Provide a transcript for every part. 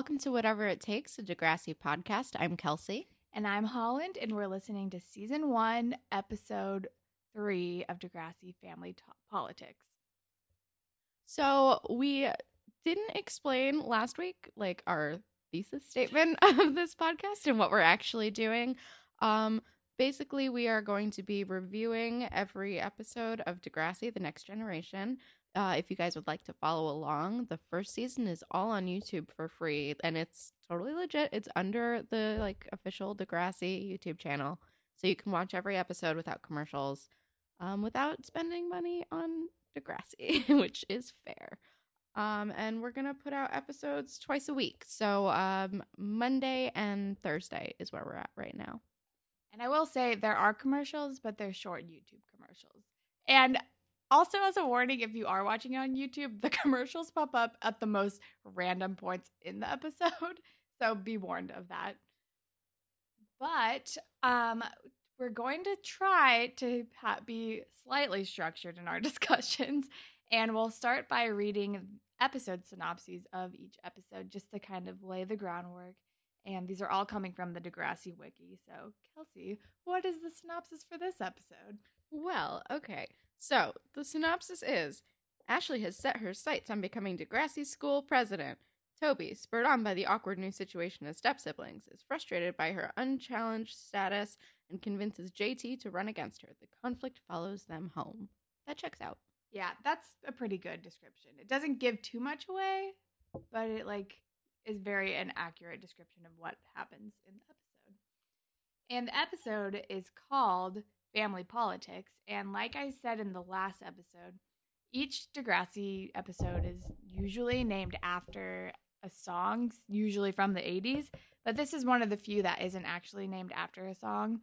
welcome to Whatever It Takes, a Degrassi podcast. I'm Kelsey. And I'm Holland, and we're listening to season one, episode three of Degrassi Family T- Politics. So, we didn't explain last week, like, our thesis statement of this podcast and what we're actually doing. Um, basically, we are going to be reviewing every episode of Degrassi, The Next Generation. Uh, if you guys would like to follow along, the first season is all on YouTube for free, and it's totally legit. It's under the like official Degrassi YouTube channel, so you can watch every episode without commercials, um, without spending money on Degrassi, which is fair. Um, and we're gonna put out episodes twice a week. So um, Monday and Thursday is where we're at right now. And I will say there are commercials, but they're short YouTube commercials. And also, as a warning, if you are watching on YouTube, the commercials pop up at the most random points in the episode. So be warned of that. But um, we're going to try to be slightly structured in our discussions. And we'll start by reading episode synopses of each episode just to kind of lay the groundwork. And these are all coming from the Degrassi Wiki. So, Kelsey, what is the synopsis for this episode? Well, okay. So the synopsis is Ashley has set her sights on becoming Degrassi's school president. Toby, spurred on by the awkward new situation as step siblings, is frustrated by her unchallenged status and convinces JT to run against her. The conflict follows them home. That checks out. Yeah, that's a pretty good description. It doesn't give too much away, but it like is very an accurate description of what happens in the episode. And the episode is called Family Politics, and like I said in the last episode, each Degrassi episode is usually named after a song, usually from the 80s, but this is one of the few that isn't actually named after a song.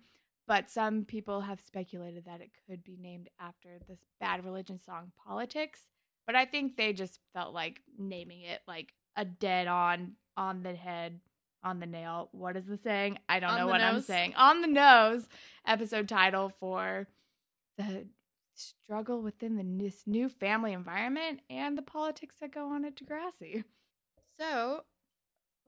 But some people have speculated that it could be named after this Bad Religion song Politics. But I think they just felt like naming it like a dead on, on the head, on the nail. What is the saying? I don't On know what I'm saying. On the nose episode title for the struggle within the, this new family environment and the politics that go on at Degrassi. So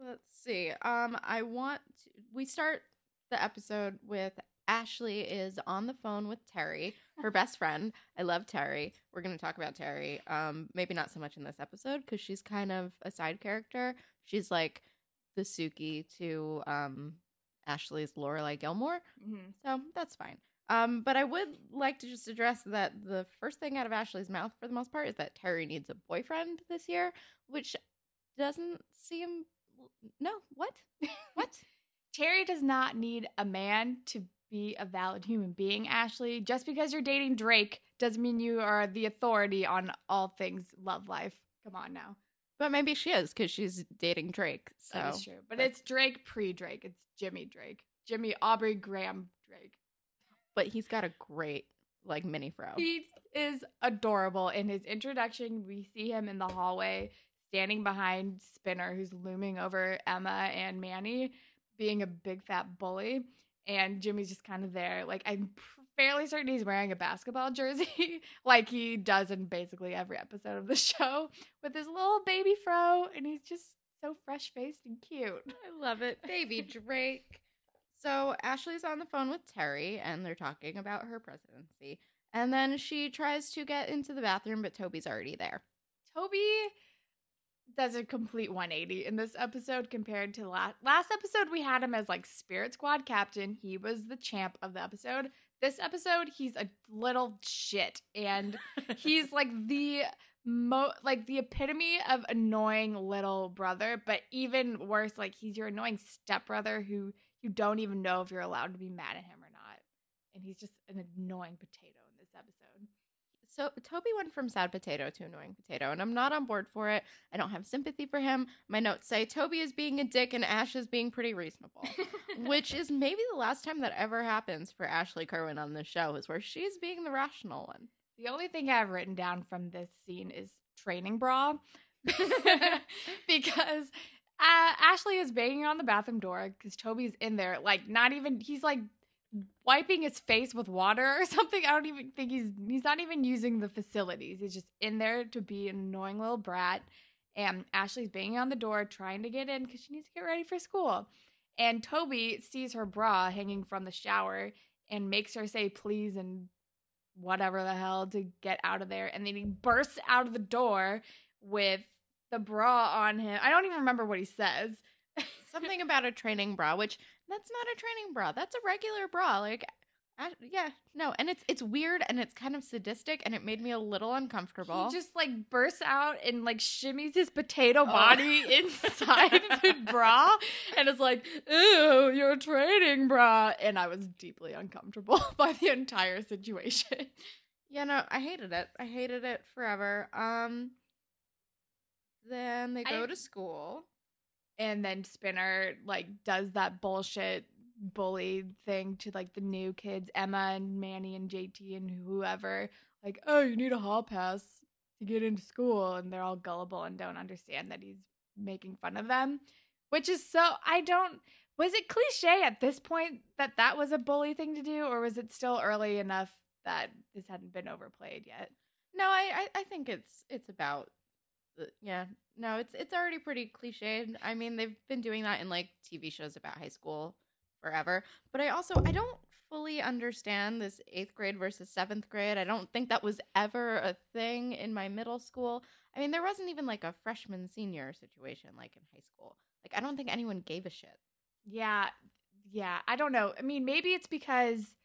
let's see. Um, I want to, we start the episode with Ashley is on the phone with Terri, her best friend. I love Terri. We're gonna talk about Terri. Um, maybe not so much in this episode because she's kind of a side character. She's like the Sookie to um Ashley's Lorelai Gilmore. Mm-hmm. So that's fine. Um, but I would like to just address that the first thing out of Ashley's mouth, for the most part, is that Terri needs a boyfriend this year, which doesn't seem. No, what? What? Terri does not need a man to be a valid human being, Ashley. Just because you're dating Drake doesn't mean you are the authority on all things love life. Come on now. But maybe she is because she's dating Drake. So That is true. But that's- it's Drake pre Drake. It's Jimmy Drake. Jimmy Aubrey Graham Drake. but he's got a great like mini fro. He is adorable. In his introduction, we see him in the hallway standing behind Spinner, who's looming over Emma and Manny, being a big fat bully. And Jimmy's just kind of there. Like, I'm fairly certain he's wearing a basketball jersey, like he does in basically every episode of the show, with his little baby fro. And he's just so fresh faced and cute. I love it, baby Drake. So Ashley's on the phone with Terri, and they're talking about her presidency. And then she tries to get into the bathroom, but Toby's already there. Toby does a complete 180 in this episode compared to last last episode we had him as like spirit squad captain he was the champ of the episode this episode he's a little shit and he's like the mo like the epitome of annoying little brother but even worse like he's your annoying stepbrother who you don't even know if you're allowed to be mad at him or not and he's just an annoying potato in this episode So Toby went from sad potato to annoying potato, and I'm not on board for it. I don't have sympathy for him. My notes say Toby is being a dick and Ash is being pretty reasonable, which is maybe the last time that ever happens for Ashley Kerwin on this show is where she's being the rational one. The only thing I've written down from this scene is training bra. because uh, Ashley is banging on the bathroom door because Toby's in there, like, not even, he's like wiping his face with water or something. I don't even think he's, he's not even using the facilities. He's just in there to be an annoying little brat. and Ashley's banging on the door trying to get in because she needs to get ready for school. And Toby sees her bra hanging from the shower and makes her say please and whatever the hell to get out of there. And then he bursts out of the door with the bra on him. I don't even remember what he says. Something about a training bra, which that's not a training bra. That's a regular bra. Like, I, yeah, no, and it's it's weird and it's kind of sadistic, and it made me a little uncomfortable. He just like bursts out and like shimmies his potato body oh. inside the bra, and is like, "Ew, you're training bra," and I was deeply uncomfortable by the entire situation. Yeah, no, I hated it. I hated it forever. Um, then they go I, to school, and then Spinner like does that bullshit bully thing to like the new kids, Emma and Manny and JT and whoever. Like, oh, you need a hall pass to get into school, and they're all gullible and don't understand that he's making fun of them, which is so. I don't. Was it cliche at this point that that was a bully thing to do, or was it still early enough that this hadn't been overplayed yet? No, I I, I think it's it's about yeah no it's it's already pretty cliched i mean they've been doing that in like tv shows about high school forever. But I also I don't fully understand this eighth grade versus seventh grade. I don't think that was ever a thing in my middle school. I mean, there wasn't even like a freshman senior situation like in high school. Like I don't think anyone gave a shit. Yeah, yeah. I don't know. I mean, maybe it's because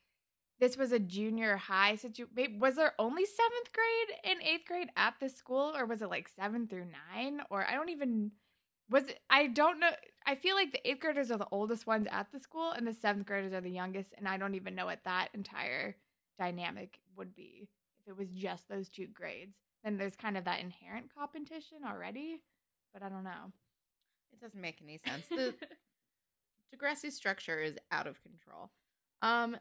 this was a junior high situation. Was there only seventh grade and eighth grade at this school, or was it like seven through nine? Or I don't even was it, I don't know. I feel like the eighth graders are the oldest ones at the school, and the seventh graders are the youngest. And I don't even know what that entire dynamic would be if it was just those two grades. Then there's kind of that inherent competition already, but I don't know. It doesn't make any sense. The Degrassi structure is out of control. Um,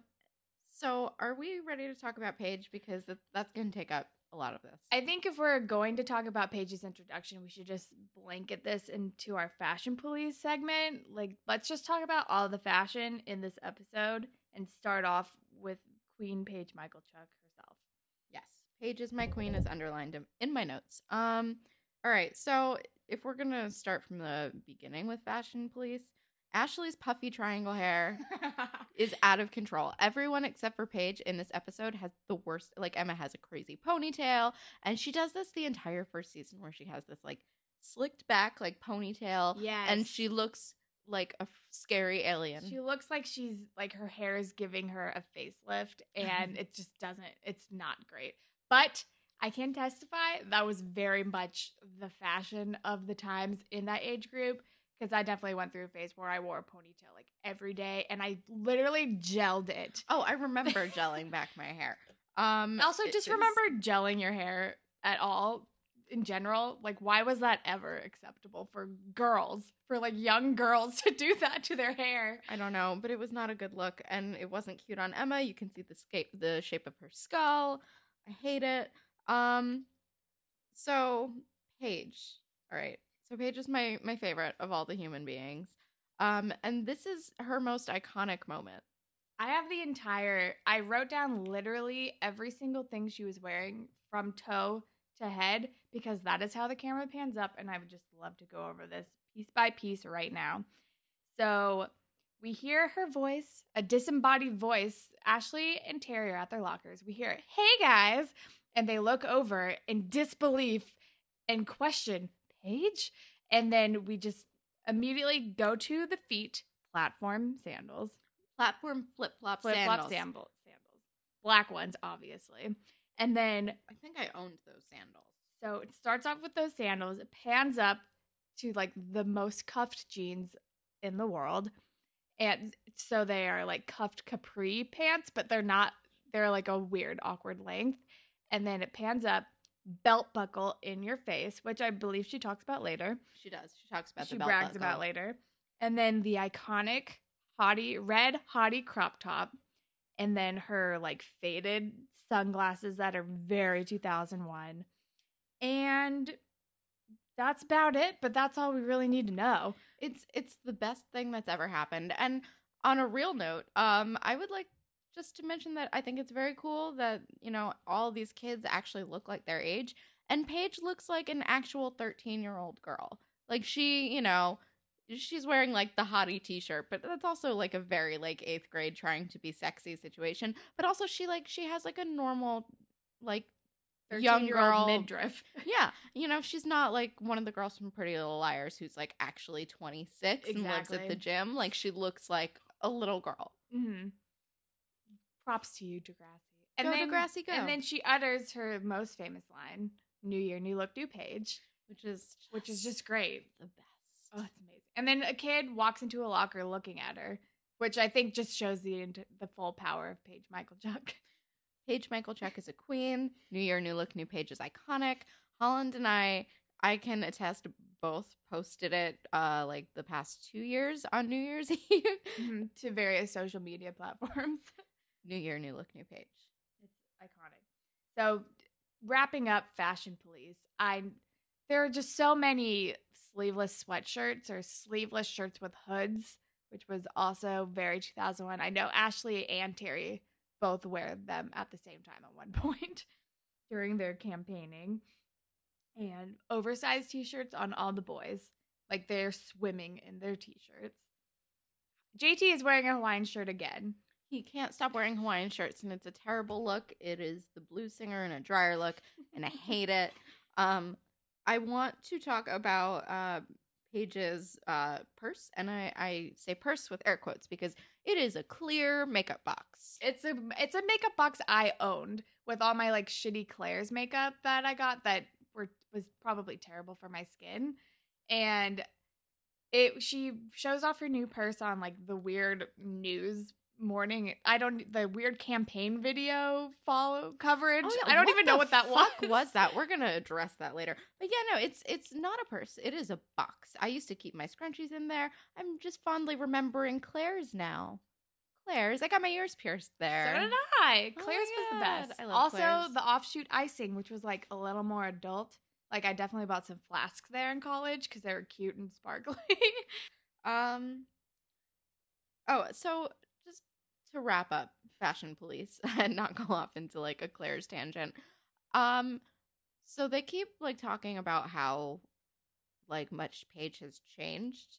so are we ready to talk about Paige because that's going to take up a lot of this. I think if we're going to talk about Paige's introduction, we should just blanket this into our fashion police segment. Like, let's just talk about all the fashion in this episode and start off with Queen Paige Michael Chuck herself. Yes, Paige is my queen is underlined in my notes. Um, all right, so if we're gonna start from the beginning with fashion police, Ashley's puffy triangle hair is out of control. Everyone except for Paige in this episode has the worst. Like Emma has a crazy ponytail, and she does this the entire first season where she has this like slicked back like ponytail. Yeah, And she looks like a scary alien. She looks like she's like her hair is giving her a facelift and it just doesn't it's not great. But I can testify that was very much the fashion of the times in that age group because I definitely went through a phase where I wore a ponytail like every day and I literally gelled it. Oh, I remember gelling back my hair. Um also just remember gelling your hair at all in general. Like why was that ever acceptable for girls, for like young girls to do that to their hair? I don't know, but it was not a good look and it wasn't cute on Emma. You can see the scape the shape of her skull. I hate it. Um so Paige. All right. So Paige is my my favorite of all the human beings. Um, and this is her most iconic moment. I have the entire I wrote down literally every single thing she was wearing from toe to head because that is how the camera pans up and I would just love to go over this piece by piece right now. So we hear her voice, a disembodied voice. Ashley and Terri are at their lockers. We hear, hey guys. And they look over in disbelief and question Paige. And then we just immediately go to the feet, platform sandals. Platform flip flop flop sandals. sandals. Black ones, obviously. And then I think I owned those sandals. So it starts off with those sandals, it pans up to like the most cuffed jeans in the world. And so they are like cuffed capri pants, but they're not, they're like a weird, awkward length. And then it pans up belt buckle in your face, which I believe she talks about later. She does. She talks about she the brags buckle. about later. And then the iconic hottie red hottie crop top, and then her like faded sunglasses that are very 2001. And that's about it, but that's all we really need to know. It's it's the best thing that's ever happened. And on a real note, um I would like just to mention that I think it's very cool that, you know, all these kids actually look like their age. And Paige looks like an actual 13 year old girl. Like she, you know, she's wearing like the hottie t-shirt but that's also like a very like eighth grade trying to be sexy situation but also she like she has like a normal like young 13-year-old girl midriff. yeah you know she's not like one of the girls from pretty little liars who's like actually 26 and lives at the gym like she looks like a little girl hmm Props to you, Degrassi. And Go then, Degrassi, go. And then she utters her most famous line: "New year, new look, new page," which is which is just great. the best Oh, it's amazing. And then a kid walks into a locker looking at her, which I think just shows the the full power of Paige Michalchuk. Paige Michalchuk is a queen. New Year, New Look, New Page is iconic. Holland and I, I can attest, both posted it uh like the past two years on New Year's Eve. Mhm, to various social media platforms. New Year, New Look, New Page. It's iconic. So, wrapping up Fashion Police, I there are just so many sleeveless sweatshirts or sleeveless shirts with hoods, which was also very 2001. I know Ashley and Terri both wear them at the same time at one point during their campaigning. And oversized t-shirts on all the boys, like they're swimming in their t-shirts. JT is wearing a Hawaiian shirt again. He can't stop wearing Hawaiian shirts, and it's a terrible look. It is the blues singer in a dryer look, and I hate it. Um, I want to talk about uh, Paige's uh, purse, and I, I say purse with air quotes because it is a clear makeup box. It's a it's a makeup box I owned with all my like shitty Claire's makeup that I got that were was probably terrible for my skin. And it she shows off her new purse on like the weird news morning I don't the weird campaign video follow coverage. Oh, yeah, I don't even know what that was. fuck was that? We're gonna address that later. But yeah, no, it's it's not a purse. It is a box. I used to keep my scrunchies in there. I'm just fondly remembering Claire's now. Claire's. I got my ears pierced there. So did I. Oh Claire's was the best. I love also, Claire's. the offshoot icing, which was like a little more adult. Like I definitely bought some flasks there in college because they were cute and sparkly. Um. Oh, so to wrap up Fashion Police and not go off into like a Claire's tangent. Um, so they keep like talking about how like much Paige has changed,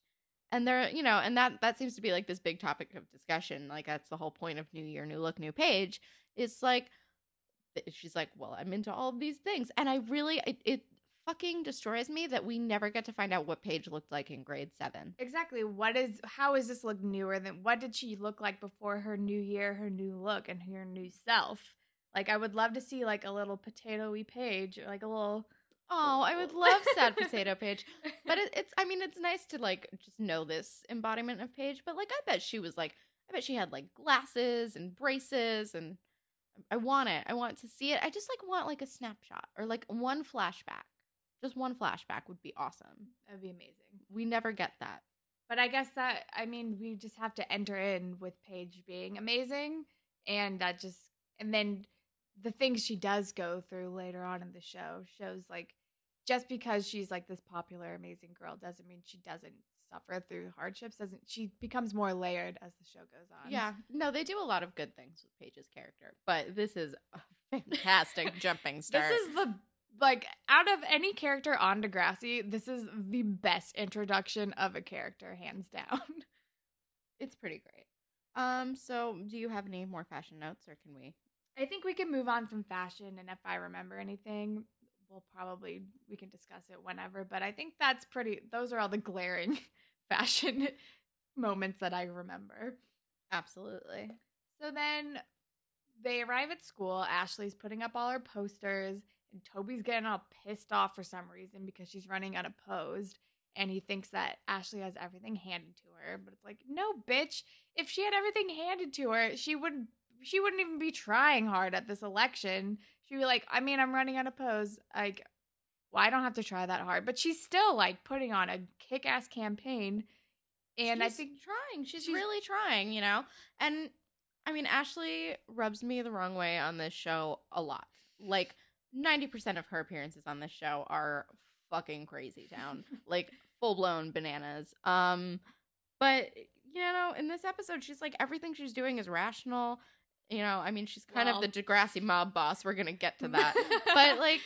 and they're you know, and that that seems to be like this big topic of discussion. Like that's the whole point of New Year, New Look, New Paige. It's like she's like, well, I'm into all of these things, and I really it, it fucking destroys me that we never get to find out what Paige looked like in grade seven. exactly. What is how is this look newer than what did she look like before her new year, her new look, and her new self? Like I would love to see like a little potatoy Paige like a little. Oh, I would love sad potato Paige. But it, it's I mean it's nice to like just know this embodiment of Paige, but like I bet she was like I bet she had like glasses and braces and I want it. I want to see it. I just like want like a snapshot or like one flashback. Just one flashback would be awesome. That'd be amazing. We never get that. But I guess that I mean we just have to enter in with Paige being amazing, and that just and then the things she does go through later on in the show shows like just because she's like this popular amazing girl doesn't mean she doesn't suffer through hardships. Doesn't she becomes more layered as the show goes on? Yeah. No, they do a lot of good things with Paige's character, but this is a fantastic jumping start. This is the like out of any character on Degrassi, this is the best introduction of a character, hands down. it's pretty great. Um, so do you have any more fashion notes or can we I think we can move on from fashion, and if I remember anything, we'll probably we can discuss it whenever. But I think that's pretty. Those are all the glaring fashion moments that I remember. Absolutely. So then they arrive at school. Ashley's putting up all her posters, and Toby's getting all pissed off for some reason because she's running unopposed. And he thinks that Ashley has everything handed to her, but it's like, no, bitch. If she had everything handed to her, she would she wouldn't even be trying hard at this election. She'd be like, I mean, I'm running unopposed. Like, well, I don't have to try that hard. But she's still like putting on a kick ass campaign. And I think trying. She's, she's- really trying, you know? And I mean, Ashley rubs me the wrong way on this show a lot. Like 90% of her appearances on this show are fucking crazy town. like full blown bananas. Um but you know, in this episode she's like everything she's doing is rational. You know, I mean, she's kind Well- of the Degrassi mob boss. We're going to get to that. but like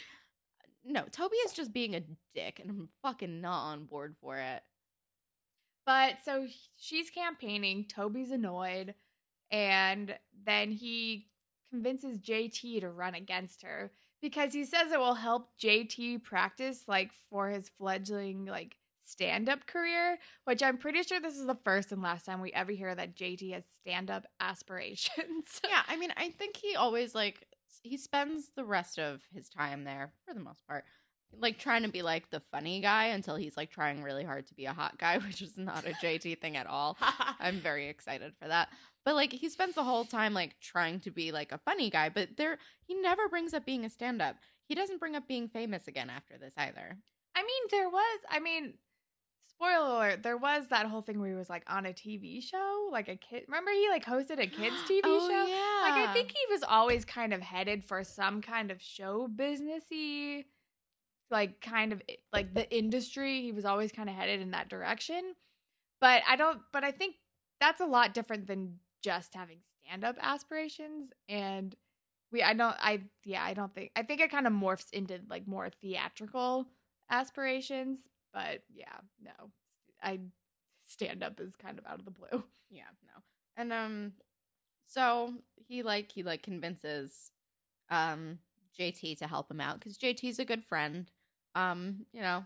no, Toby is just being a dick, and I'm fucking not on board for it. But so she's campaigning. Toby's annoyed. And then he convinces JT to run against her because he says it will help JT practice like for his fledgling like stand-up career, which I'm pretty sure this is the first and last time we ever hear that JT has stand-up aspirations. Yeah, I mean, I think he always like he spends the rest of his time there for the most part like trying to be like the funny guy until he's like trying really hard to be a hot guy, which is not a JT thing at all. I'm very excited for that. But like he spends the whole time like trying to be like a funny guy, but there he never brings up being a stand-up. He doesn't bring up being famous again after this either. I mean, there was, I mean, spoiler alert, there was that whole thing where he was like on a TV show, like a kid. Remember he like hosted a kids TV Oh, show? Yeah. Like I think he was always kind of headed for some kind of show businessy, like kind of like the industry. He was always kind of headed in that direction. But I don't. But I think that's a lot different than just having stand up aspirations. And we, I don't. I yeah. I don't think. I think it kind of morphs into like more theatrical aspirations. But yeah, no. I stand up is kind of out of the blue. Yeah, no. And um so he like he like convinces um JT to help him out cuz JT's a good friend. Um, you know.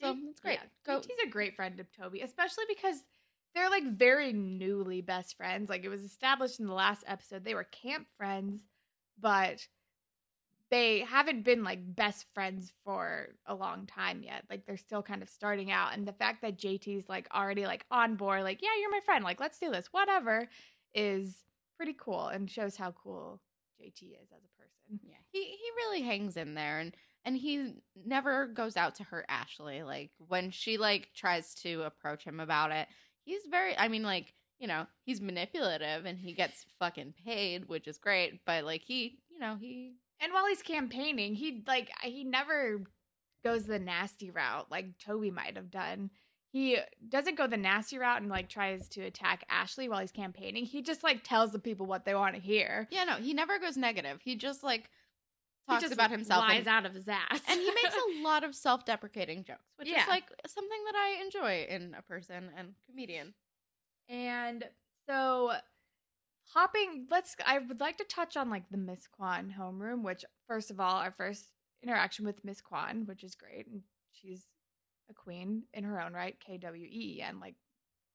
So it's great. Yeah, Go JT's a great friend of Toby, especially because they're like very newly best friends. Like it was established in the last episode, they were camp friends, but they haven't been like best friends for a long time yet. Like they're still kind of starting out. And the fact that JT's like already like on board, like, yeah, you're my friend, like let's do this, whatever, is pretty cool and shows how cool JT is as a person. yeah. He he really hangs in there and and he never goes out to hurt Ashley like when she like tries to approach him about it. He's very I mean like, you know, he's manipulative and he gets fucking paid, which is great, but like he, you know, he And while he's campaigning, he like he never goes the nasty route like Toby might have done. He doesn't go the nasty route and like tries to attack Ashley while he's campaigning. He just like tells the people what they want to hear. Yeah, no, he never goes negative. He just like talks about himself lies and, out of his ass, and he makes a lot of self-deprecating jokes, which Yeah. is like something that I enjoy in a person and comedian. And so hopping let's I would like to touch on like the Miss Kwan homeroom, which first of all, our first interaction with Miss Kwan, which is great. And she's a queen in her own right, K W E E N, like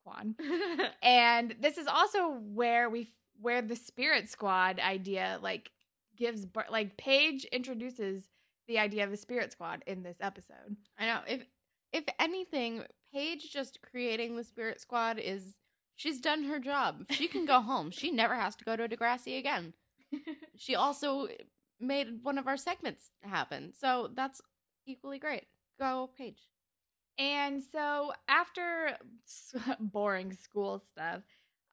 Kwan. And this is also where we where the Spirit Squad idea like gives bir- like Paige introduces the idea of a Spirit Squad in this episode. I know. If if anything, Paige just creating the Spirit Squad is she's done her job. She can go home. She never has to go to Degrassi again. She also made one of our segments happen. So that's equally great. Go Paige. And so after boring school stuff,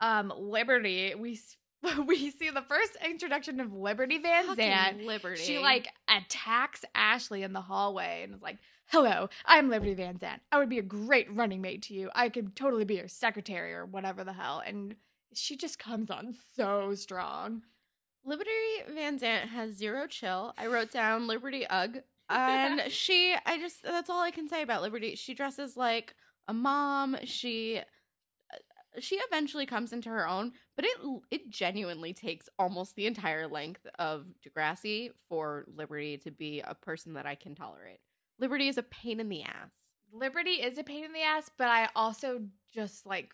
um, Liberty, we we see the first introduction of Liberty Van Fucking Zandt. Liberty. She like attacks Ashley in the hallway and is like, "Hello, I'm Liberty Van Zandt. I would be a great running mate to you. I could totally be your secretary or whatever the hell." And she just comes on so strong. Liberty Van Zandt has zero chill. I wrote down Liberty Ugg. And she, I just, that's all I can say about Liberty. She dresses like a mom. She, she eventually comes into her own, but it, it genuinely takes almost the entire length of Degrassi for Liberty to be a person that I can tolerate. Liberty is a pain in the ass. Liberty is a pain in the ass, but I also just like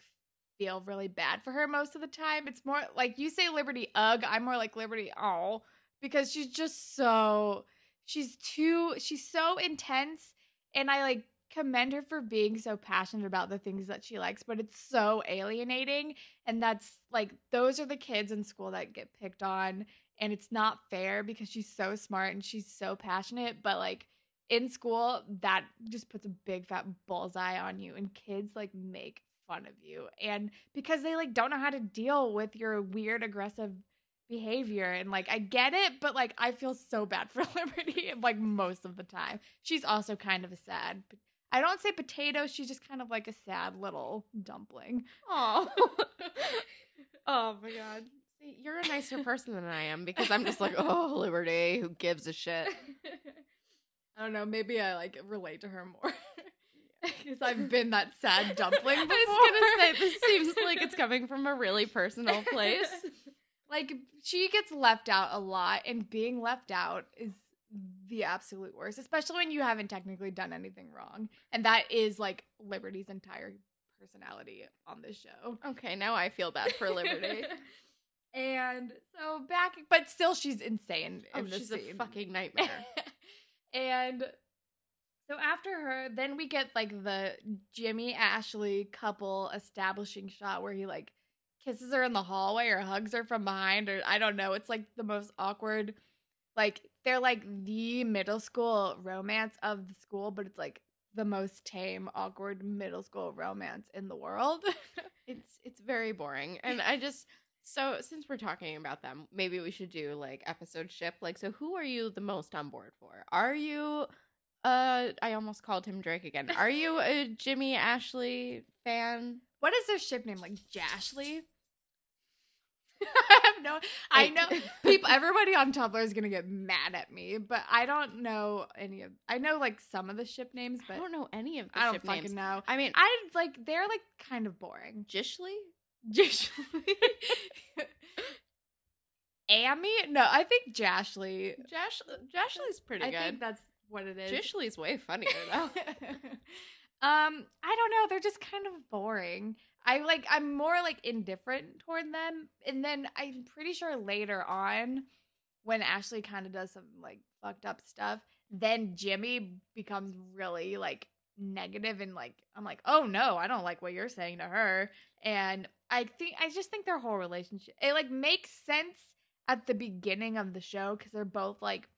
feel really bad for her most of the time. It's more like you say Liberty ugh, I'm more like Liberty oh because she's just so she's too she's so intense and I like commend her for being so passionate about the things that she likes, but it's so alienating and that's like those are the kids in school that get picked on and it's not fair because she's so smart and she's so passionate, but like in school that just puts a big fat bullseye on you and kids like make fun of you and because they like don't know how to deal with your weird aggressive behavior and like I get it but like I feel so bad for Liberty like most of the time. She's also kind of a sad I don't say potato, she's just kind of like a sad little dumpling. Oh. oh my god. See, you're a nicer person than I am because I'm just like, oh, Liberty, who gives a shit? I don't know. Maybe I like relate to her more because I've been that sad dumpling before. I was gonna say this seems like it's coming from a really personal place. like she gets left out a lot, and being left out is the absolute worst, especially when you haven't technically done anything wrong. And that is like Liberty's entire personality on this show. Okay, now I feel bad for Liberty. and so back, but still, she's insane oh, in this she's scene. a fucking nightmare. and so after her, then we get like the Jimmy Ashley couple establishing shot where he like kisses her in the hallway or hugs her from behind, or I don't know. It's like the most awkward. Like they're like the middle school romance of the school, but it's like the most tame, awkward middle school romance in the world. it's it's very boring, and I just so since we're talking about them, maybe we should do like episode ship. Like, so who are you the most on board for? Are you? Uh, I almost called him Drake again. Are you a Jimmy Ashley fan? what is their ship name? Like Jashly? I have no. I know people. Everybody on Tumblr is gonna get mad at me, but I don't know any of. I know like some of the ship names, but I don't know any of the I don't ship fucking names. know. I mean, I like they're like kind of boring. Jishly, Jishly, Amy? No, I think Jashly. Jash Jashley's pretty I good. think that's what it is. Jishley's way funnier though. um, I don't know. They're just kind of boring. I like. I'm more like indifferent toward them, and then I'm pretty sure later on, when Ashley kind of does some like fucked up stuff, then Jimmy becomes really like negative and like I'm like, oh no, I don't like what you're saying to her, and I think I just think their whole relationship it like makes sense at the beginning of the show because they're both like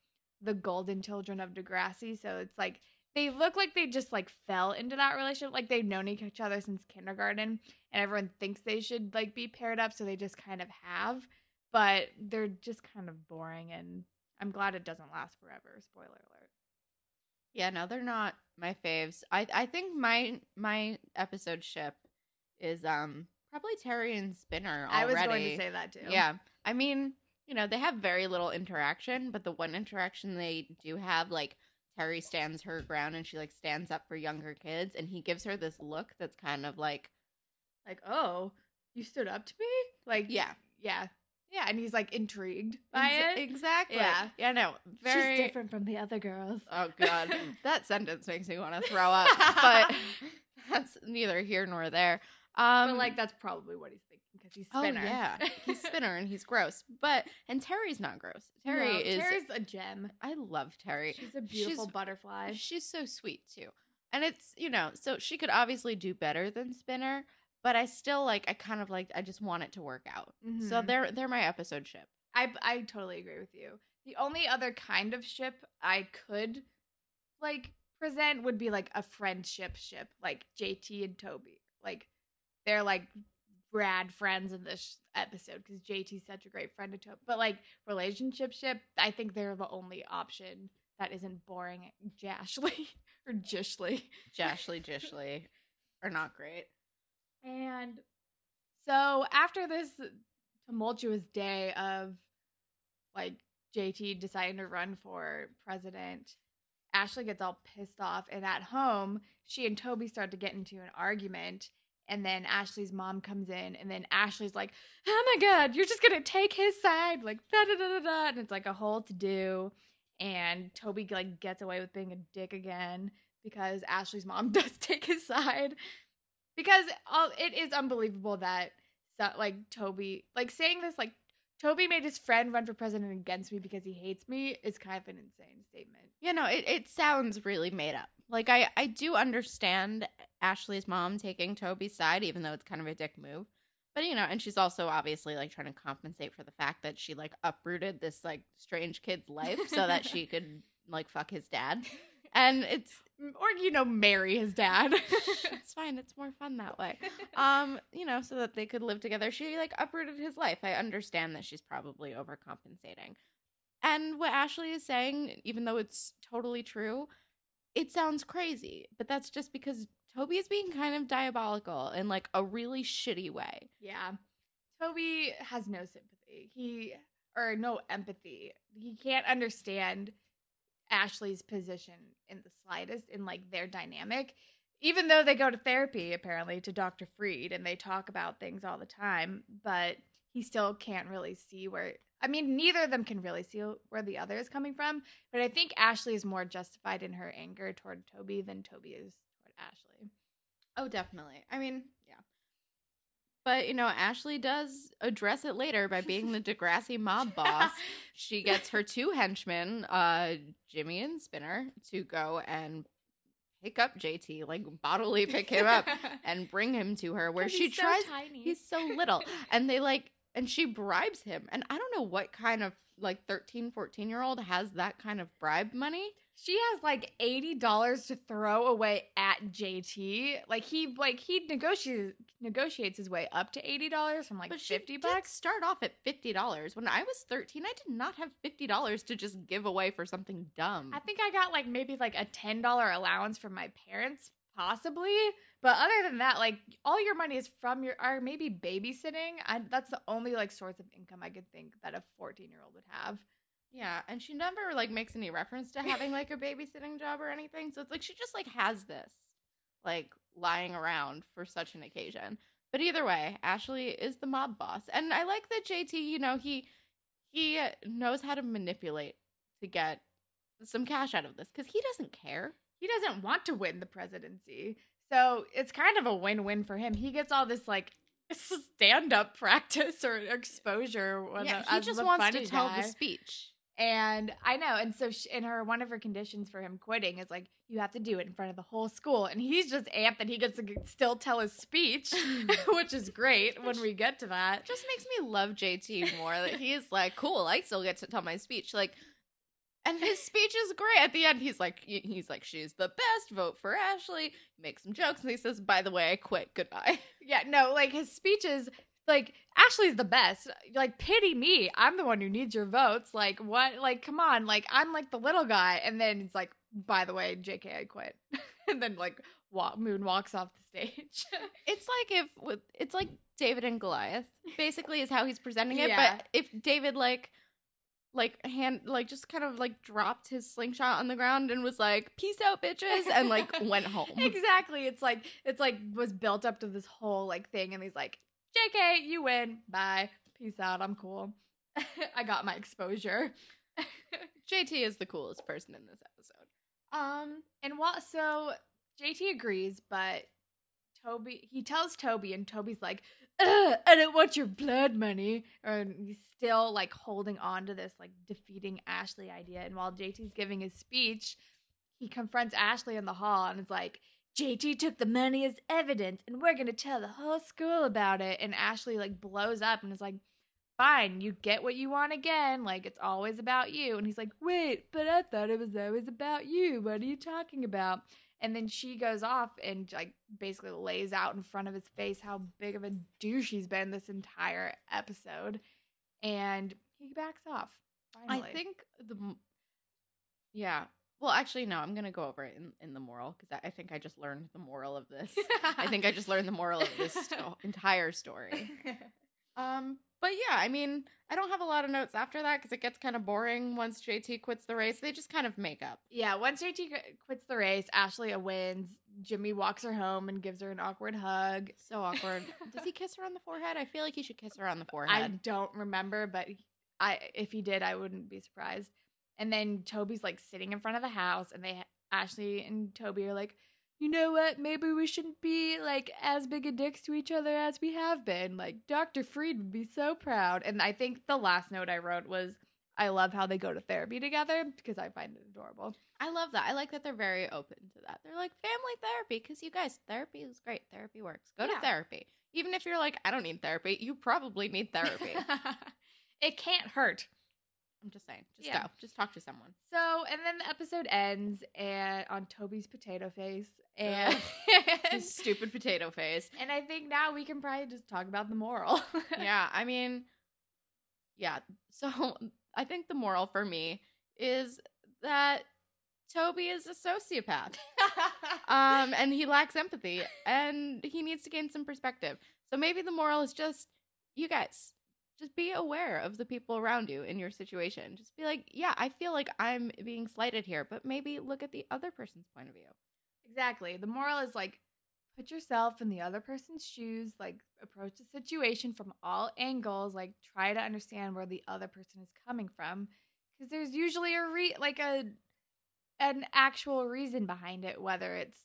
the golden children of Degrassi, so it's like they look like they just like fell into that relationship like they've known each other since kindergarten and everyone thinks they should like be paired up so they just kind of have but they're just kind of boring and i'm glad it doesn't last forever spoiler alert Yeah, no, they're not my faves. I I think my my episode ship is um probably Terri and Spinner already. i was going to say that too Yeah. I mean, you know, they have very little interaction, but the one interaction they do have, like Terri stands her ground and she like stands up for younger kids and he gives her this look that's kind of like like oh you stood up to me like Yeah. yeah yeah and he's like intrigued by Ex- it Exactly. Yeah. Yeah, no. Very she's different from the other girls Oh god. that sentence makes me want to throw up. But that's neither here nor there. Um but like that's probably what he's thinking because he's Oh spinner yeah, he's spinner and he's gross. But and Terri's not gross. Terri No, is. Terri's a gem I love Terri. she's a beautiful She's- butterfly She's so sweet too, and it's you know so she could obviously do better than Spinner, but I still like I kind of like I just want it to work out. So Mhm. they're they're my episode ship. I I totally agree with you. The only other kind of ship I could like present would be like a friendship ship, like JT and Toby. Like they're like rad friends in this episode because JT's such a great friend to Toby. But like relationship ship, I think they're the only option that isn't boring. Jashly or Jishly. Jashley Jishley are not great. And so after this tumultuous day of like JT deciding to run for president, Ashley gets all pissed off. And at home, she and Toby start to get into an argument. And then Ashley's mom comes in, and then Ashley's like, "Oh my god, you're just gonna take his side!" Like da da da da da, and it's like a whole to do. And Toby like gets away with being a dick again because Ashley's mom does take his side because all it is unbelievable that like Toby like saying this like Toby made his friend run for president against me because he hates me is kind of an insane statement. You know, it, it sounds really made up. Like I I do understand Ashley's mom taking Toby's side, even though it's kind of a dick move. But you know, and she's also obviously like trying to compensate for the fact that she like uprooted this like strange kid's life so that she could like fuck his dad. And it's or you know marry his dad. it's fine. It's more fun that way. Um, you know, so that they could live together. She like uprooted his life. I understand that she's probably overcompensating. And what Ashley is saying, even though it's totally true, it sounds crazy. But that's just because Toby is being kind of diabolical in like a really shitty way. yeah. Toby has no sympathy. He or no empathy. He can't understand Ashley's position in the slightest in like their dynamic. Even though they go to therapy apparently to Dr. Freed and they talk about things all the time, but he still can't really see where I mean, neither of them can really see where the other is coming from, but I think Ashley is more justified in her anger toward Toby than Toby is toward Ashley. Oh, definitely. I mean, yeah. But, you know, Ashley does address it later by being the Degrassi mob boss. She gets her two henchmen, uh, Jimmy and Spinner, to go and pick up JT, like bodily pick him up and bring him to her where she he's so tries tiny. he's so little and they like and she bribes him and i don't know what kind of like 13 14 year old has that kind of bribe money She has like eighty dollars to throw away at JT. Like he like he negotiates negotiates his way up to eighty dollars from like but she fifty did bucks. start off at $50 when i was 13 i did not have $50 to just give away for something dumb I think I got like maybe like a ten dollar allowance from my parents, possibly. But other than that, like all your money is from your or maybe babysitting. I, that's the only like source of income I could think that a fourteen year old would have. yeah and she never like makes any reference to having like a babysitting job or anything. So it's like she just like has this like lying around for such an occasion. But either way ashley is the mob boss. And i like that jt you know he he knows how to manipulate to get some cash out of this because he doesn't care. He doesn't want to win the presidency, so it's kind of a win win for him. He gets all this like stand up practice or exposure. yeah, he just wants to tell guy. the speech And I know, and so she, in her one of her conditions for him quitting is like you have to do it in front of the whole school, and he's just amped that he gets to still tell his speech, mm-hmm. which is great when we get to that. just makes me love JT more that he's like, cool, I still get to tell my speech. Like, and his speech is great. At the end, he's like, he's like, she's the best. Vote for Ashley. Make some jokes, and he says, by the way, I quit. Goodbye. Yeah, no, like his speech is like Ashley's the best. Like pity me, I'm the one who needs your votes. Like what? Like come on, like I'm like the little guy, and then it's like, by the way, J.K. I quit, and then like walk, Moon walks off the stage. It's like if with it's like David and Goliath. Basically, is how he's presenting it. Yeah. But if David like. Like hand, like just kind of like dropped his slingshot on the ground and was like, "Peace out, bitches," and like went home. exactly. It's like it's like was built up to this whole like thing, and he's like, "JK, you win. Bye. Peace out. I'm cool. I got my exposure." JT is the coolest person in this episode. um, and what? So JT agrees, but Toby he tells Toby, and Toby's like, "I don't want your blood money," and he's still like holding on to this like defeating Ashley idea. And while JT's giving his speech, he confronts Ashley in the hall and is like, JT took the money as evidence and we're gonna tell the whole school about it. And Ashley like blows up and is like, Fine, you get what you want again. Like it's always about you. And he's like, Wait, but I thought it was always about you. What are you talking about? And then she goes off and like basically lays out in front of his face how big of a douche he's been this entire episode. And he backs off. Finally. I think the yeah. Well, actually, no. I'm gonna go over it in, in the moral because I, I think I just learned the moral of this. I think I just learned the moral of this sto- entire story. Um, but yeah, I mean, I don't have a lot of notes after that because it gets kind of boring once JT quits the race. They just kind of make up. Yeah, once JT quits the race, Ashley wins. Jimmy walks her home and gives her an awkward hug. So awkward. Does he kiss her on the forehead? I feel like he should kiss her on the forehead. I don't remember, but I if he did, I wouldn't be surprised. And then Toby's like sitting in front of the house, and they Ashley and Toby are like, you know what? Maybe we shouldn't be like as big a dicks to each other as we have been. Like Dr. Freed would be so proud. And I think the last note I wrote was, I love how they go to therapy together because I find it adorable. I love that. I like that they're very open to that. They're like family therapy because you guys, therapy is great. Therapy works. Go Yeah. to therapy. Even if you're like, I don't need therapy, you probably need therapy. it can't hurt. I'm just saying. Just Yeah. go. Just talk to someone. So, and then the episode ends and on Toby's potato face, and His stupid potato face. and I think now we can probably just talk about the moral. yeah, I mean, yeah. So I think the moral for me is that Toby is a sociopath. Um, and he lacks empathy and he needs to gain some perspective. So maybe the moral is just you guys just be aware of the people around you in your situation. Just be like, yeah, I feel like I'm being slighted here, but maybe look at the other person's point of view. Exactly. The moral is like put yourself in the other person's shoes, like approach the situation from all angles, like try to understand where the other person is coming from because there's usually a re like a an actual reason behind it whether it's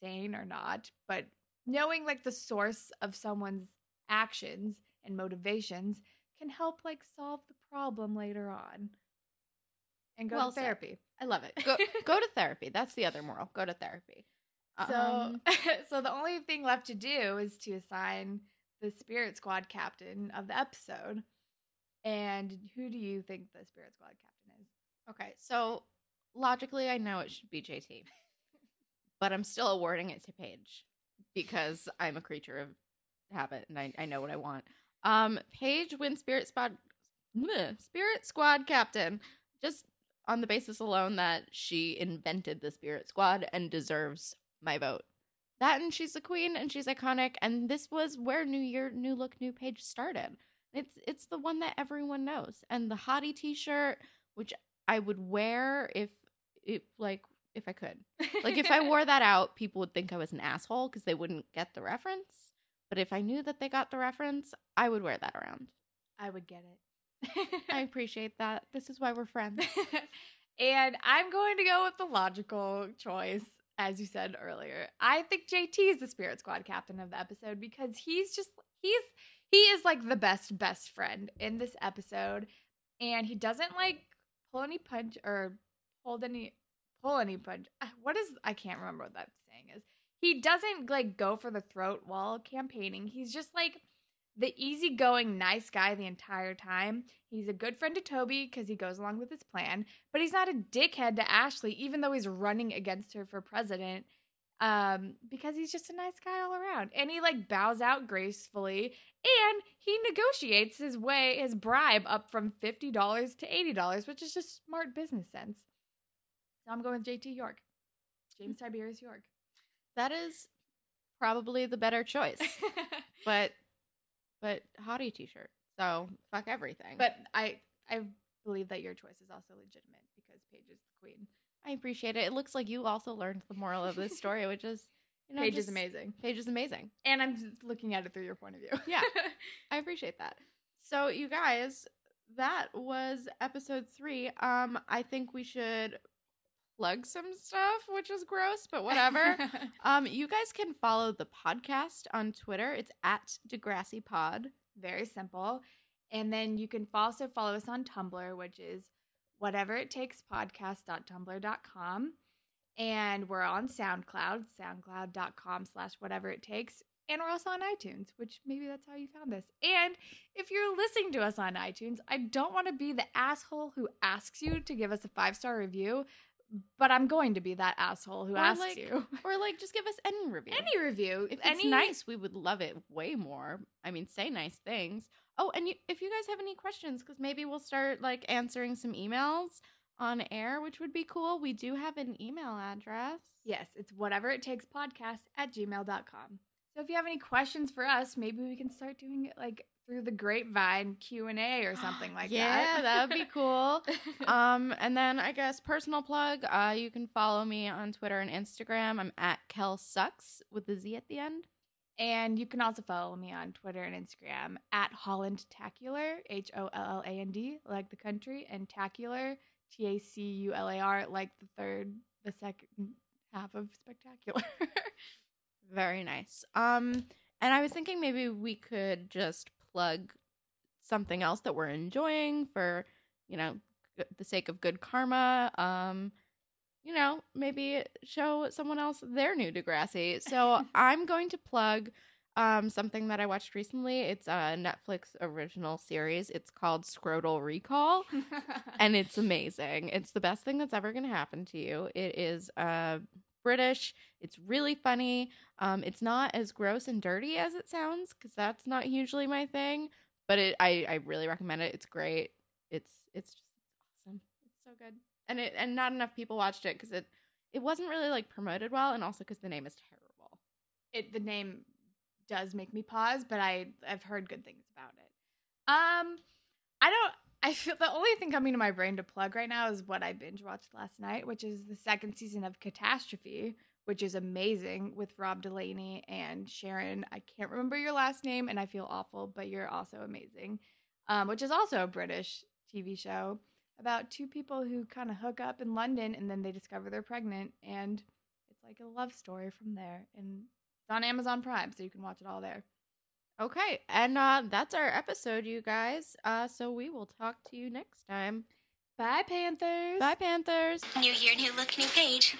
sane or not, but knowing like the source of someone's actions and motivations can help like solve the problem later on. And go Well to said. therapy. I love it. Go go to therapy. That's the other moral. Go to therapy. So, Um, so the only thing left to do is to assign the spirit squad captain of the episode. And who do you think the spirit squad captain is? okay, so logically, I know it should be JT, but I'm still awarding it to Paige because I'm a creature of habit and I, I know what I want. Um, Paige wins Spirit Squad, Spirit Squad captain, just on the basis alone that she invented the Spirit Squad and deserves my vote. That and she's the queen and she's iconic, and this was where New Year, New Look, New Page started. It's it's the one that everyone knows, and the hottie T-shirt, which I would wear if it like if I could. Like if I wore that out, people would think I was an asshole because they wouldn't get the reference. But if I knew that they got the reference, I would wear that around. I would get it. I appreciate that. This is why we're friends. and I'm going to go with the logical choice, as you said earlier. I think JT is the spirit squad captain of the episode because he's just he's he is like the best best friend in this episode, and he doesn't like pull any punch or hold any pull any punch. What is I can't remember what that. He doesn't like go for the throat while campaigning. He's just like the easygoing, nice guy the entire time. He's a good friend to Toby because he goes along with his plan, but he's not a dickhead to Ashley, even though he's running against her for president. Um, because he's just a nice guy all around. And he like bows out gracefully and he negotiates his way, his bribe up from $50 to $80, which is just smart business sense. So I'm going with JT York. James Tiberius York. That is probably the better choice. but but hottie T-shirt. So fuck everything. But I I believe that your choice is also legitimate because Paige is the queen. I appreciate it. It looks like you also learned the moral of this story, which is you know Paige is amazing. Paige is amazing. And I'm just looking at it through your point of view. Yeah. I appreciate that. So you guys, that was episode three. Um, I think we should plug some stuff, which is gross, but whatever. um, you guys can follow the podcast on Twitter. It's at Degrassi Pod. Very simple. And then you can also follow us on Tumblr, which is whatever it takes podcast.tumblr.com. And we're on SoundCloud, soundcloud.com slash whatever it takes. And we're also on iTunes, which maybe that's how you found this. And if you're listening to us on iTunes, I don't want to be the asshole who asks you to give us a five star review, but I'm going to be that asshole who Or, asks like, you. Or like just give us any review. Any review. if any it's nice, we would love it way more. I mean, say nice things. Oh, and you, if you guys have any questions, because maybe we'll start like answering some emails on air, which would be cool. We do have an email address. Yes, it's whatever it takes podcast at gmail.com. So if you have any questions for us, maybe we can start doing it like through the grapevine Q&A or something like yeah, that. Yeah, that would be cool. um, and then I guess personal plug. Uh, you can follow me on Twitter and Instagram. I'm at Kel Sucks with the Z at the end. and you can also follow me on Twitter and Instagram at Holland Tacular, H O L L A N D, like the country, and Tacular, T A C U L A R, like the third, the second half of Spectacular. Very nice. Um, and I was thinking maybe we could just plug something else that we're enjoying for, you know, the sake of good karma. Um, you know, maybe show someone else their new Degrassi. So I'm going to plug um something that I watched recently. It's a Netflix original series. It's called Scrotal Recall and it's amazing. It's the best thing that's ever going to happen to you. It is uh British. It's really funny. Um it's not as gross and dirty as it sounds cuz that's not usually my thing, but it I I really recommend it. It's great. It's it's just awesome. It's so good. And it and not enough people watched it cuz it it wasn't really like promoted well and also cuz the name is terrible. it the name does make me pause, but I I've heard good things about it. Um, I don't. I feel the only thing coming to my brain to plug right now is what I binge watched last night, which is the second season of Catastrophe, which is amazing with Rob Delaney and Sharon. I can't remember your last name, and I feel awful, but you're also amazing. Um, which is also a British TV show about two people who kind of hook up in London and then they discover they're pregnant, and it's like a love story from there. And it's on Amazon Prime, so you can watch it all there. Okay, and uh, that's our episode, you guys. Uh, so we will talk to you next time. Bye, Panthers. Bye, Panthers. New year, new look, new page.